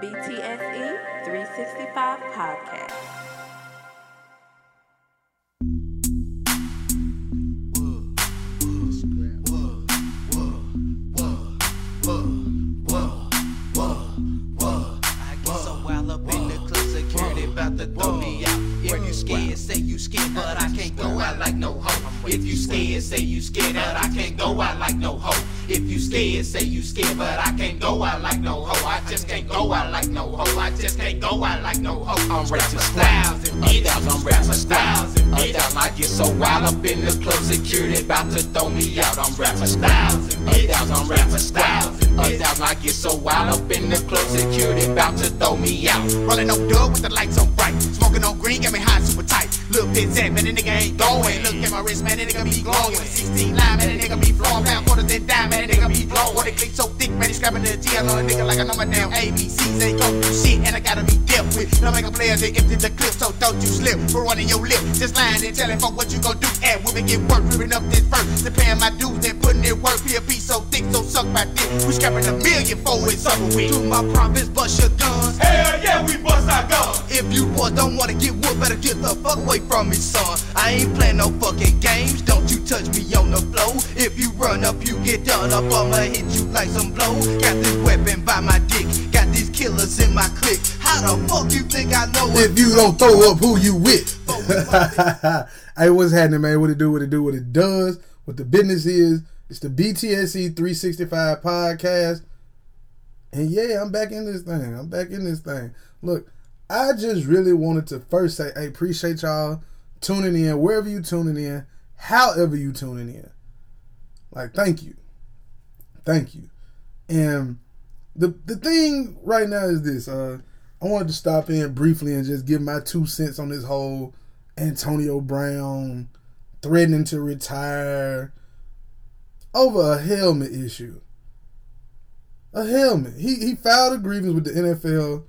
BTSE 365 podcast. But I can't go out like no hoe. I just can't go out like no hoe. I just can't go out like no hoe. I'm to styles and bitches. I'm to styles and bitches. I get so wild up in the club, security about to throw me out. I'm for styles and bitches. I'm for styles and bitches. I get so wild up in the club, security about to throw me out. Rolling on dub with the lights on bright. Smoking on green, got me high, super tight. Little bit set, man, the nigga ain't going. Look at my wrist, man, the nigga be glowing. 16 line, man, the nigga be flowing. Round quarters and dime, man, the nigga be blowing. What they click so thick, man, he scrapping the G. I know a nigga like I know my damn ABCs. Ain't go through shit, and I gotta be dealt with. No make a player to empty the clip, so don't you slip for running your lip. Just lying and telling folk what you gon' do. And women get work, ripping up this verse. To paying my dues and putting it work. PLP so thick, so suck my dick. We scrapping a million for it, summer with. Do my promise, bust your guns. Hell yeah, we bust our guns. If you boys don't wanna get whooped, better get the fuck away from me, son. I ain't playing no fucking games. Don't you touch me on the floor. If you run up, you get done up. I'ma hit you like some blow. Got this weapon by my dick. Got these killers in my clique. How the fuck you think I know If you don't throw up who you with. hey, what's happening, man? What it do, what it do, what it does, what the business is. It's the BTSE 365 podcast. And yeah, I'm back in this thing. I'm back in this thing. Look, I just really wanted to first say, hey, appreciate y'all tuning in, wherever you tuning in, however you tuning in. Like, thank you. Thank you. And the the thing right now is this. Uh I wanted to stop in briefly and just give my two cents on this whole Antonio Brown threatening to retire over a helmet issue. A helmet. He he filed a grievance with the NFL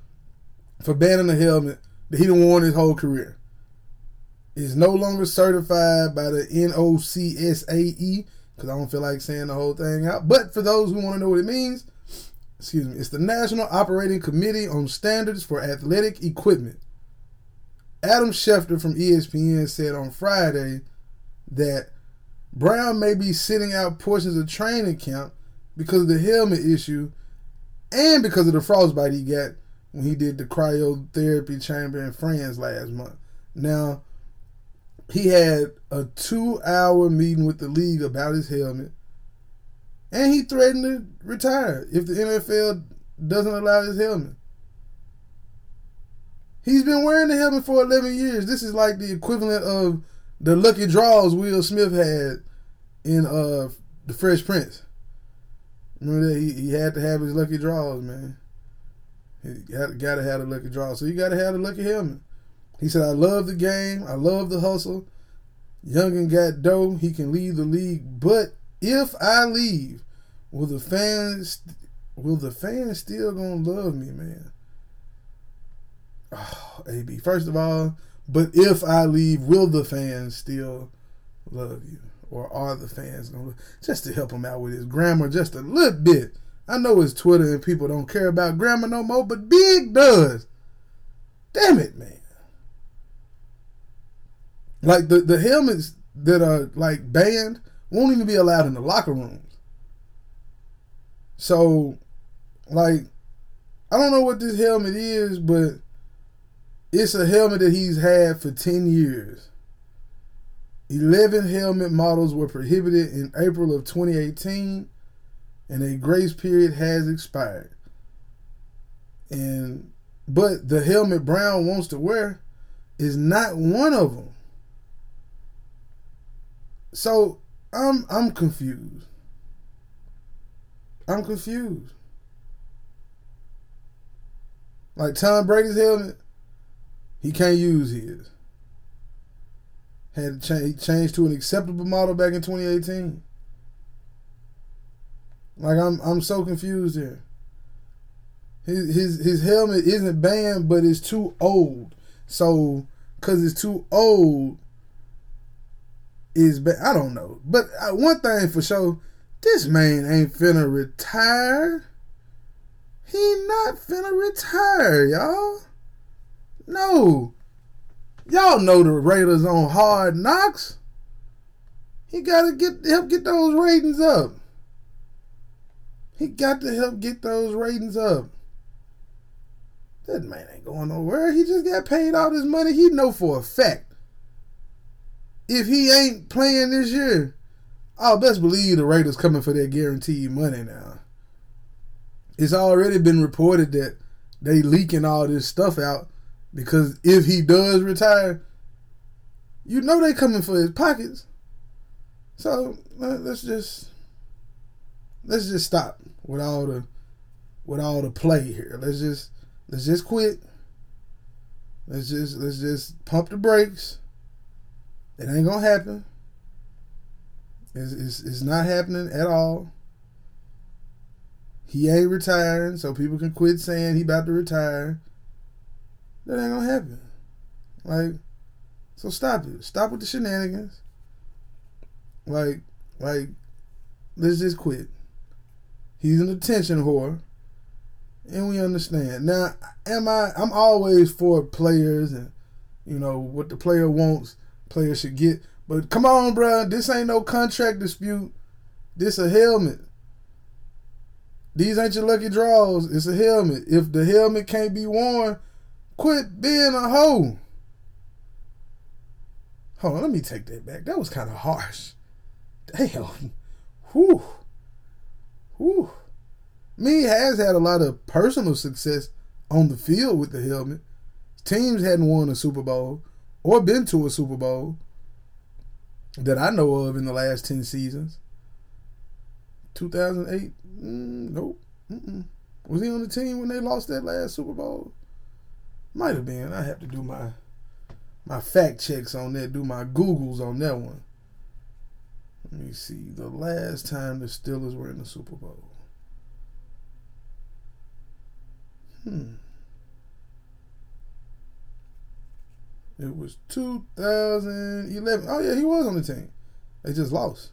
for banning a helmet that he done worn his whole career. Is no longer certified by the NOCSAE because I don't feel like saying the whole thing out. But for those who want to know what it means, excuse me, it's the National Operating Committee on Standards for Athletic Equipment. Adam Schefter from ESPN said on Friday that Brown may be sitting out portions of training camp because of the helmet issue and because of the frostbite he got when he did the cryotherapy chamber in France last month. Now, he had a two hour meeting with the league about his helmet and he threatened to retire if the NFL doesn't allow his helmet. He's been wearing the helmet for 11 years. This is like the equivalent of the lucky draws Will Smith had in uh the Fresh Prince. Remember that he, he had to have his lucky draws, man. He got, got to have a lucky draw, so you got to have the lucky helmet. He said, "I love the game. I love the hustle. Youngin got dough. He can leave the league, but if I leave, will the fans will the fans still gonna love me, man? Oh, AB. First of all, but if I leave, will the fans still love you? Or are the fans gonna just to help him out with his grammar just a little bit? I know it's Twitter and people don't care about grammar no more, but Big does. Damn it, man. Like the, the helmets that are like banned won't even be allowed in the locker rooms. So, like, I don't know what this helmet is, but it's a helmet that he's had for 10 years. 11 helmet models were prohibited in April of 2018, and a grace period has expired. And but the helmet Brown wants to wear is not one of them. So I'm I'm confused. I'm confused. Like Tom Brady's helmet, he can't use his. Had to change, changed to an acceptable model back in 2018. Like I'm I'm so confused here. His his his helmet isn't banned, but it's too old. So because it's too old, is ba- I don't know. But uh, one thing for sure, this man ain't finna retire. He not finna retire, y'all. No. Y'all know the Raiders on hard knocks. He gotta get help get those ratings up. He got to help get those ratings up. That man ain't going nowhere. He just got paid all this money. He know for a fact. If he ain't playing this year, I'll best believe the Raiders coming for their guaranteed money now. It's already been reported that they leaking all this stuff out because if he does retire, you know they coming for his pockets. So let's just let's just stop with all the with all the play here. Let's just let's just quit. Let's just let's just pump the brakes. It ain't gonna happen. It's, it's, it's not happening at all. He ain't retiring, so people can quit saying he about to retire. That ain't gonna happen. Like, so stop it. Stop with the shenanigans. Like, like, let's just quit. He's an attention whore. And we understand. Now, am I I'm always for players and you know what the player wants, player should get. But come on, bro, this ain't no contract dispute. This a helmet. These ain't your lucky draws. It's a helmet. If the helmet can't be worn, quit being a hoe. Hold on, let me take that back. That was kind of harsh. Damn. Whew. Whew. Me has had a lot of personal success on the field with the helmet. Teams hadn't won a Super Bowl or been to a Super Bowl that I know of in the last 10 seasons. 2008? Mm, nope. Mm-mm. Was he on the team when they lost that last Super Bowl? Might have been. I have to do my my fact checks on that, do my Googles on that one. Let me see. The last time the Steelers were in the Super Bowl. Hmm. It was 2011. Oh, yeah, he was on the team. They just lost.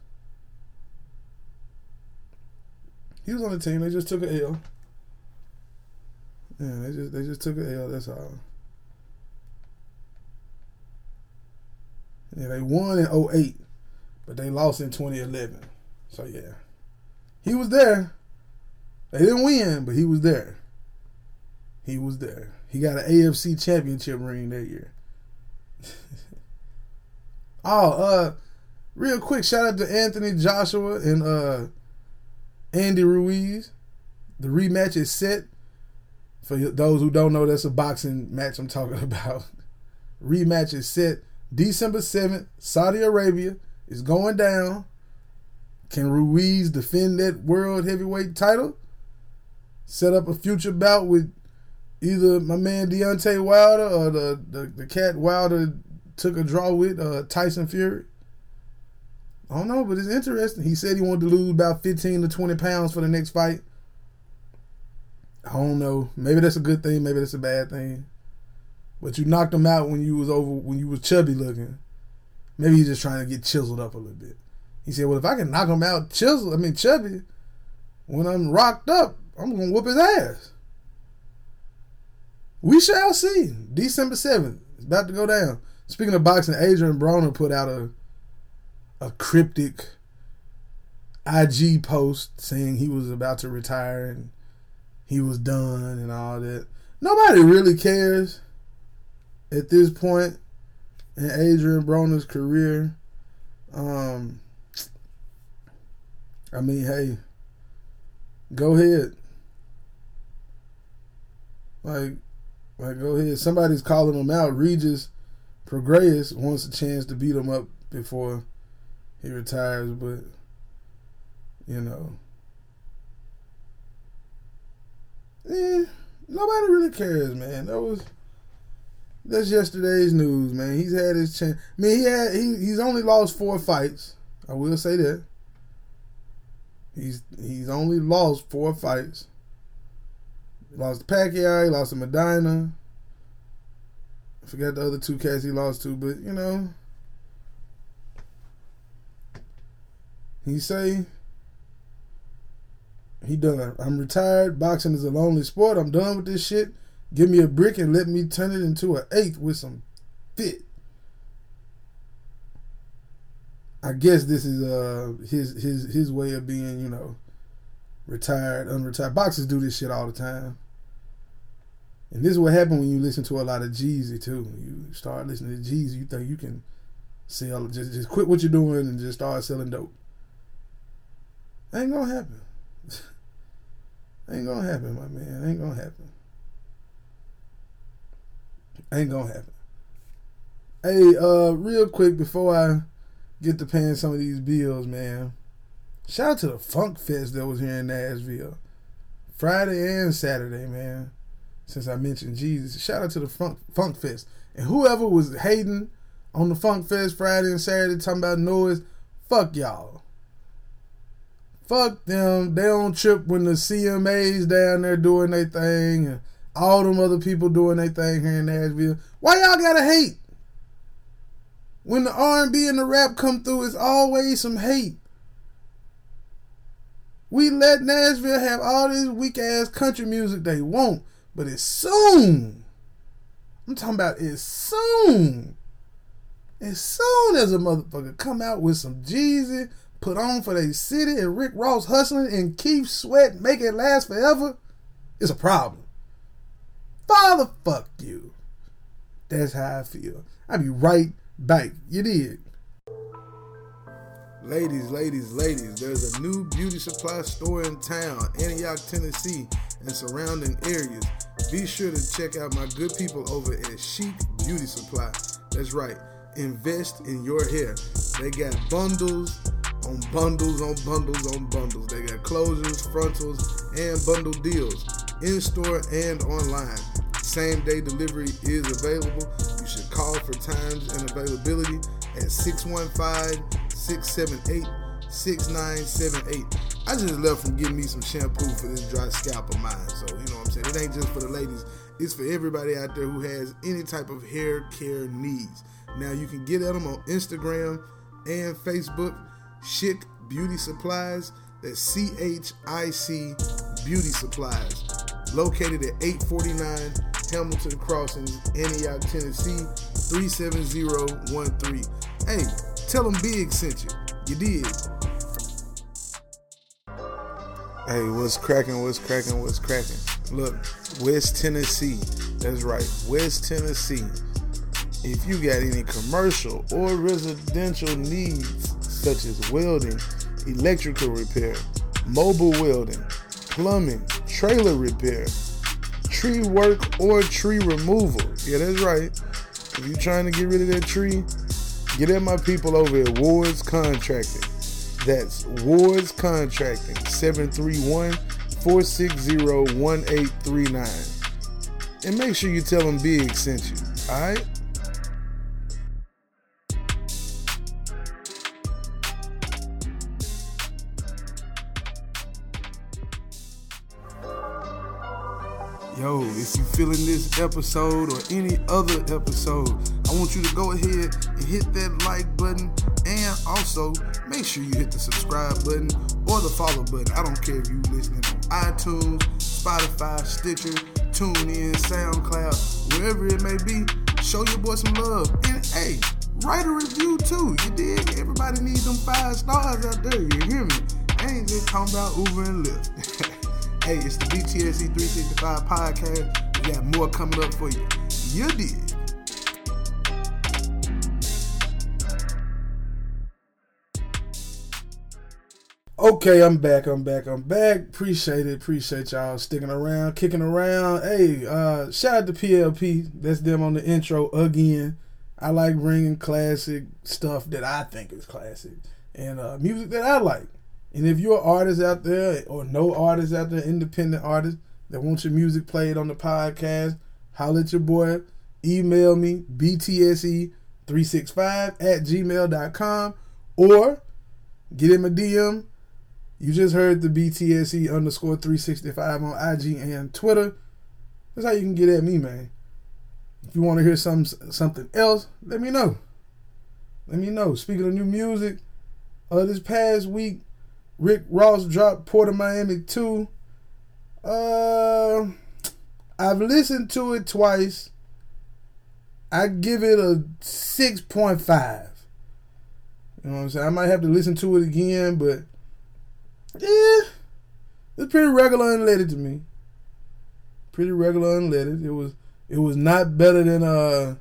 He was on the team. They just took a L. Yeah, they just they just took a L. That's all. Yeah, they won in 08, but they lost in 2011. So yeah, he was there. They didn't win, but he was there. He was there. He got an AFC championship ring that year. oh, uh, real quick, shout out to Anthony Joshua and uh Andy Ruiz. The rematch is set. For those who don't know, that's a boxing match I'm talking about. rematch is set December 7th. Saudi Arabia is going down. Can Ruiz defend that world heavyweight title? Set up a future bout with either my man Deontay Wilder or the, the, the cat Wilder took a draw with uh, Tyson Fury. I don't know, but it's interesting. He said he wanted to lose about 15 to 20 pounds for the next fight. I don't know. Maybe that's a good thing. Maybe that's a bad thing. But you knocked him out when you was over when you was chubby looking. Maybe he's just trying to get chiseled up a little bit. He said, "Well, if I can knock him out chiseled, I mean chubby, when I'm rocked up, I'm gonna whoop his ass." We shall see. December seventh, it's about to go down. Speaking of boxing, Adrian Broner put out a a cryptic IG post saying he was about to retire and he was done and all that. Nobody really cares at this point in Adrian Broner's career. Um, I mean, hey, go ahead. Like, like go ahead. Somebody's calling him out. Regis Prograis wants a chance to beat him up before he retires, but you know, eh, nobody really cares, man. That was that's yesterday's news, man. He's had his chance. I mean, he had he he's only lost four fights. I will say that. He's he's only lost four fights. Lost to Pacquiao. He lost to Maidana. I forgot the other two cats he lost to, but you know, he say He done. I'm retired. Boxing is a lonely sport. I'm done with this shit. Give me a brick and let me turn it into an eighth with some fit. I guess this is uh his his his way of being, you know, retired, unretired. Boxers do this shit all the time. And this is what happened when you listen to a lot of Jeezy too. You start listening to Jeezy, you think you can sell just just quit what you're doing and just start selling dope. Ain't gonna happen. Ain't gonna happen, my man. Ain't gonna happen. Ain't gonna happen. Hey, uh, real quick before I get to paying some of these bills, man. Shout out to the Funk Fest that was here in Nashville. Friday and Saturday, man. Since I mentioned Jeezy. Shout out to the Funk Funk Fest. And whoever was hating on the Funk Fest Friday and Saturday talking about noise, fuck y'all. Fuck them. They don't trip when the CMAs down there doing their thing and all them other people doing their thing here in Nashville. Why y'all gotta hate? When the R&B and the rap come through, it's always some hate. We let Nashville have all this weak ass country music they want, but it's soon. I'm talking about it's soon. As soon as a motherfucker come out with some Jeezy, put on for their city, and Rick Ross hustling and Keith Sweat make it last forever, it's a problem. Father, fuck you. That's how I feel. I'll be right back. You did. Ladies, ladies, ladies, there's a new beauty supply store in town, Antioch, Tennessee, and surrounding areas. Be sure to check out my good people over at Chic Beauty Supply. That's right, invest in your hair. They got bundles on bundles on bundles on bundles. They got closures, frontals, and bundle deals in store and online. Same day delivery is available. You should call for times and availability at 615 678 6978. I just left from getting me some shampoo for this dry scalp of mine. So, you know what I'm saying? It ain't just for the ladies, it's for everybody out there who has any type of hair care needs. Now, you can get at them on Instagram and Facebook, Chic Beauty Supplies. That's C H I C Beauty Supplies. Located at 849 Hamilton Crossings, Antioch, Tennessee, 37013. Hey, tell them Big sent you. You did. Hey, what's cracking? What's cracking? What's cracking? Look, West Tennessee. That's right, West Tennessee. If you got any commercial or residential needs, such as welding, electrical repair, mobile welding, plumbing, trailer repair, tree work, or tree removal. Yeah, that's right. If you're trying to get rid of that tree, get at my people over at Ward's Contracting. That's Ward's Contracting, 731 460 1839. And make sure you tell them Big sent you, alright? If you feeling this episode or any other episode, I want you to go ahead and hit that like button and also make sure you hit the subscribe button or the follow button. I don't care if you listening on iTunes, Spotify, Stitcher, TuneIn, SoundCloud, wherever it may be. Show your boy some love. And hey, write a review too. You dig? Everybody needs them five stars out there. You hear me? I ain't just talking about Uber and Lyft. Hey, it's the BTSE 365 podcast. Got more coming up for you. You did. Okay, I'm back. I'm back. I'm back. Appreciate it. Appreciate y'all sticking around, kicking around. Hey, uh, shout out to PLP. That's them on the intro again. I like bringing classic stuff that I think is classic and uh, music that I like. And if you're an artist out there or no artist out there, independent artist that wants your music played on the podcast, holler at your boy. Email me, btse365 at gmail.com or get in my DM. You just heard the BTSE underscore 365 on IG and Twitter. That's how you can get at me, man. If you want to hear some something else, let me know. Let me know. Speaking of new music, uh, this past week, Rick Ross dropped Port of Miami 2. Uh, I've listened to it twice. I give it a 6.5. You know what I'm saying? I might have to listen to it again, but yeah, it's pretty regular unleaded to me. Pretty regular unleaded. It was it was not better than uh,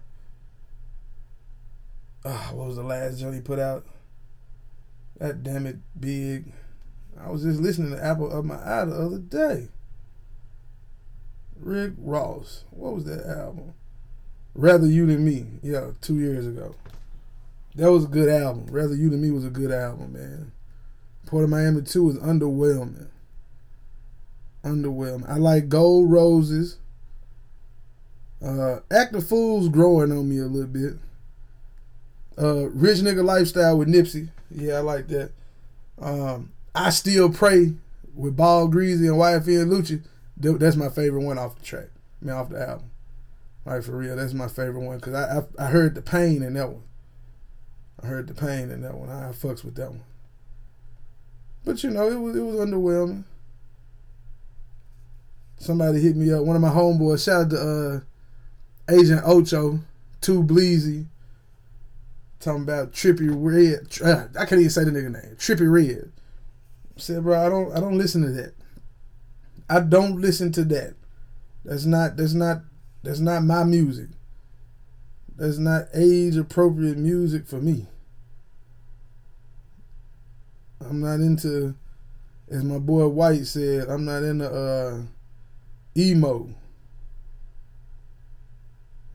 uh what was the last joint he put out? That damn it, big. I was just listening to Apple of My Eye the other day. Rick Ross. What was that album? Rather You Than Me. Yeah, two years ago. That was a good album. Rather You Than Me was a good album, man. Port of Miami 2 was underwhelming. Underwhelming. I like Gold Roses. Uh, Act the Fool's growing on me a little bit. Uh, Rich Nigga Lifestyle with Nipsey. Yeah, I like that. Um, I Still Pray with Ball Greezy and YFN Lucci. That's my favorite one off the track. I mean, off the album. Like, for real, that's my favorite one. Because I, I, I heard the pain in that one. I heard the pain in that one. I fucks with that one. But, you know, it was, it was underwhelming. Somebody hit me up. One of my homeboys. Shout out to uh, Agent Ocho. Too Bleezy talking about Trippie Redd. Uh, I can't even say the nigga name. Trippie Redd. I said, bro, I don't I don't listen to that. I don't listen to that. That's not that's not that's not my music. That's not age appropriate music for me. I'm not into as my boy White said, I'm not into uh emo.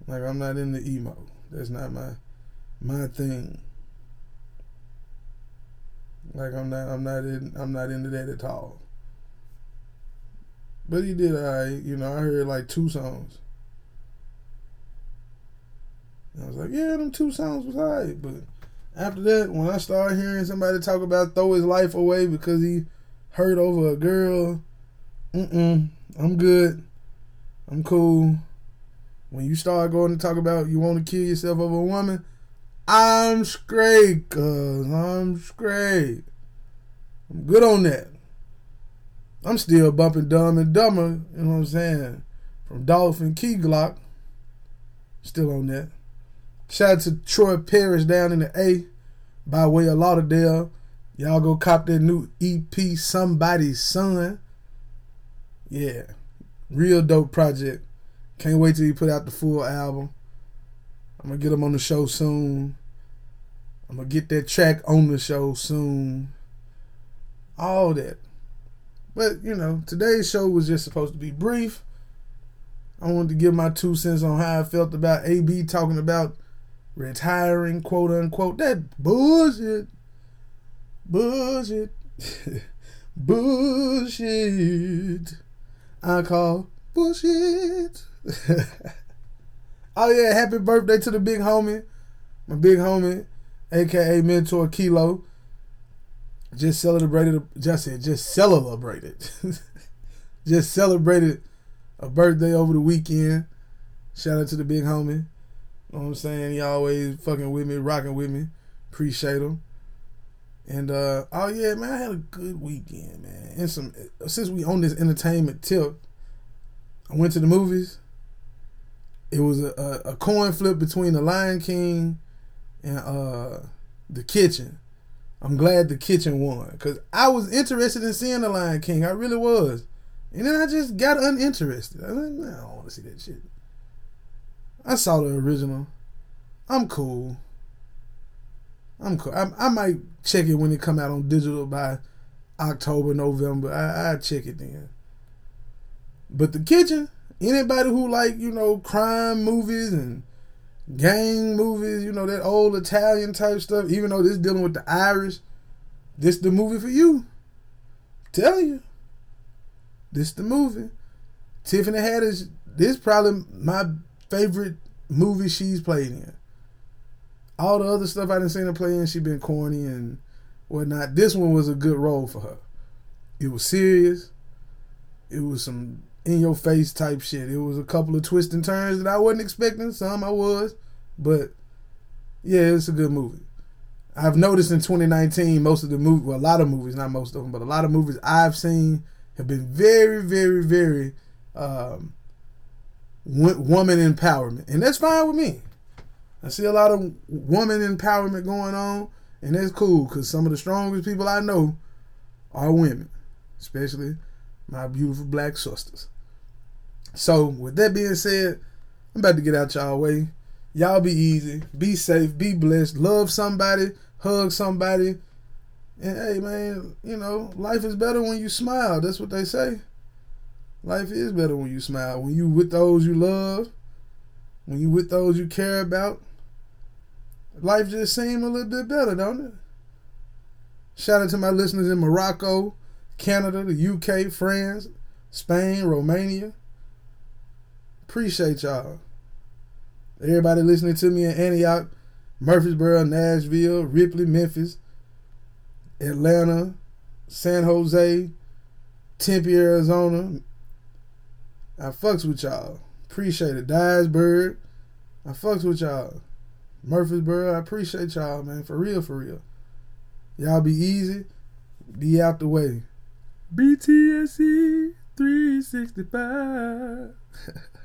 Like I'm not into emo. That's not my my thing. Like I'm not I'm not in I'm not into that at all. But he did alright, you know, I heard like two songs. And I was like, yeah, them two songs was alright. But after that, when I started hearing somebody talk about throw his life away because he hurt over a girl, mm. I'm good. I'm cool. When you start going to talk about you want to kill yourself over a woman, I'm straight, cuz I'm straight. I'm good on that. I'm still bumping Dumb and Dumber, you know what I'm saying? From Dolph and Key Glock. Still on that. Shout out to Troy Parrish down in the A by way of Lauderdale. Y'all go cop that new EP, Somebody's Son. Yeah. Real dope project. Can't wait till he put out the full album. I'm gonna get him on the show soon. I'm gonna get that track on the show soon. All that. But, you know, today's show was just supposed to be brief. I wanted to give my two cents on how I felt about AB talking about retiring, quote unquote. That bullshit. Bullshit. bullshit. I call bullshit. oh yeah, happy birthday to the big homie. My big homie aka Mentor Kilo. Just celebrated, just said, just celebrated, just celebrated a birthday over the weekend. Shout out to the big homie. You know what I'm saying? He always fucking with me, rocking with me. Appreciate him. And uh oh yeah, man, I had a good weekend, man. And some since we own this entertainment tip, I went to the movies. It was a, a, a coin flip between the Lion King and uh the kitchen. I'm glad the kitchen won because I was interested in seeing the Lion King. I really was, and then I just got uninterested. I, like, I don't want to see that shit. I saw the original. I'm cool. I'm cool. I, I might check it when it come out on digital by October, November. I I check it then. But the kitchen, anybody who like you know crime movies and gang movies, you know, that old Italian type stuff, even though this dealing with the Irish, this the movie for you. Tell you. This the movie. Tiffany Haddish, this probably my favorite movie she's played in. All the other stuff I didn't see her play in, she been corny and whatnot. This one was a good role for her. It was serious. It was some in your face type shit. It was a couple of twists and turns that I wasn't expecting. Some I was, but yeah, it's a good movie. I've noticed in 2019, most of the movie, well, a lot of movies, not most of them, but a lot of movies I've seen have been very, very, very um, woman empowerment, and that's fine with me. I see a lot of woman empowerment going on, and that's cool because some of the strongest people I know are women, especially my beautiful black sisters. So, with that being said, I'm about to get out y'all way. Y'all be easy, be safe, be blessed, love somebody, hug somebody. And hey, man, you know, life is better when you smile. That's what they say. Life is better when you smile. When you with those you love, when you with those you care about, life just seems a little bit better, don't it? Shout out to my listeners in Morocco, Canada, the UK, France, Spain, Romania. Appreciate y'all. Everybody listening to me in Antioch, Murfreesboro, Nashville, Ripley, Memphis, Atlanta, San Jose, Tempe, Arizona. I fucks with y'all. Appreciate it. Dyersburg. I fucks with y'all. Murfreesboro, I appreciate y'all, man. For real, for real. Y'all be easy. Be out the way. BTSE 365.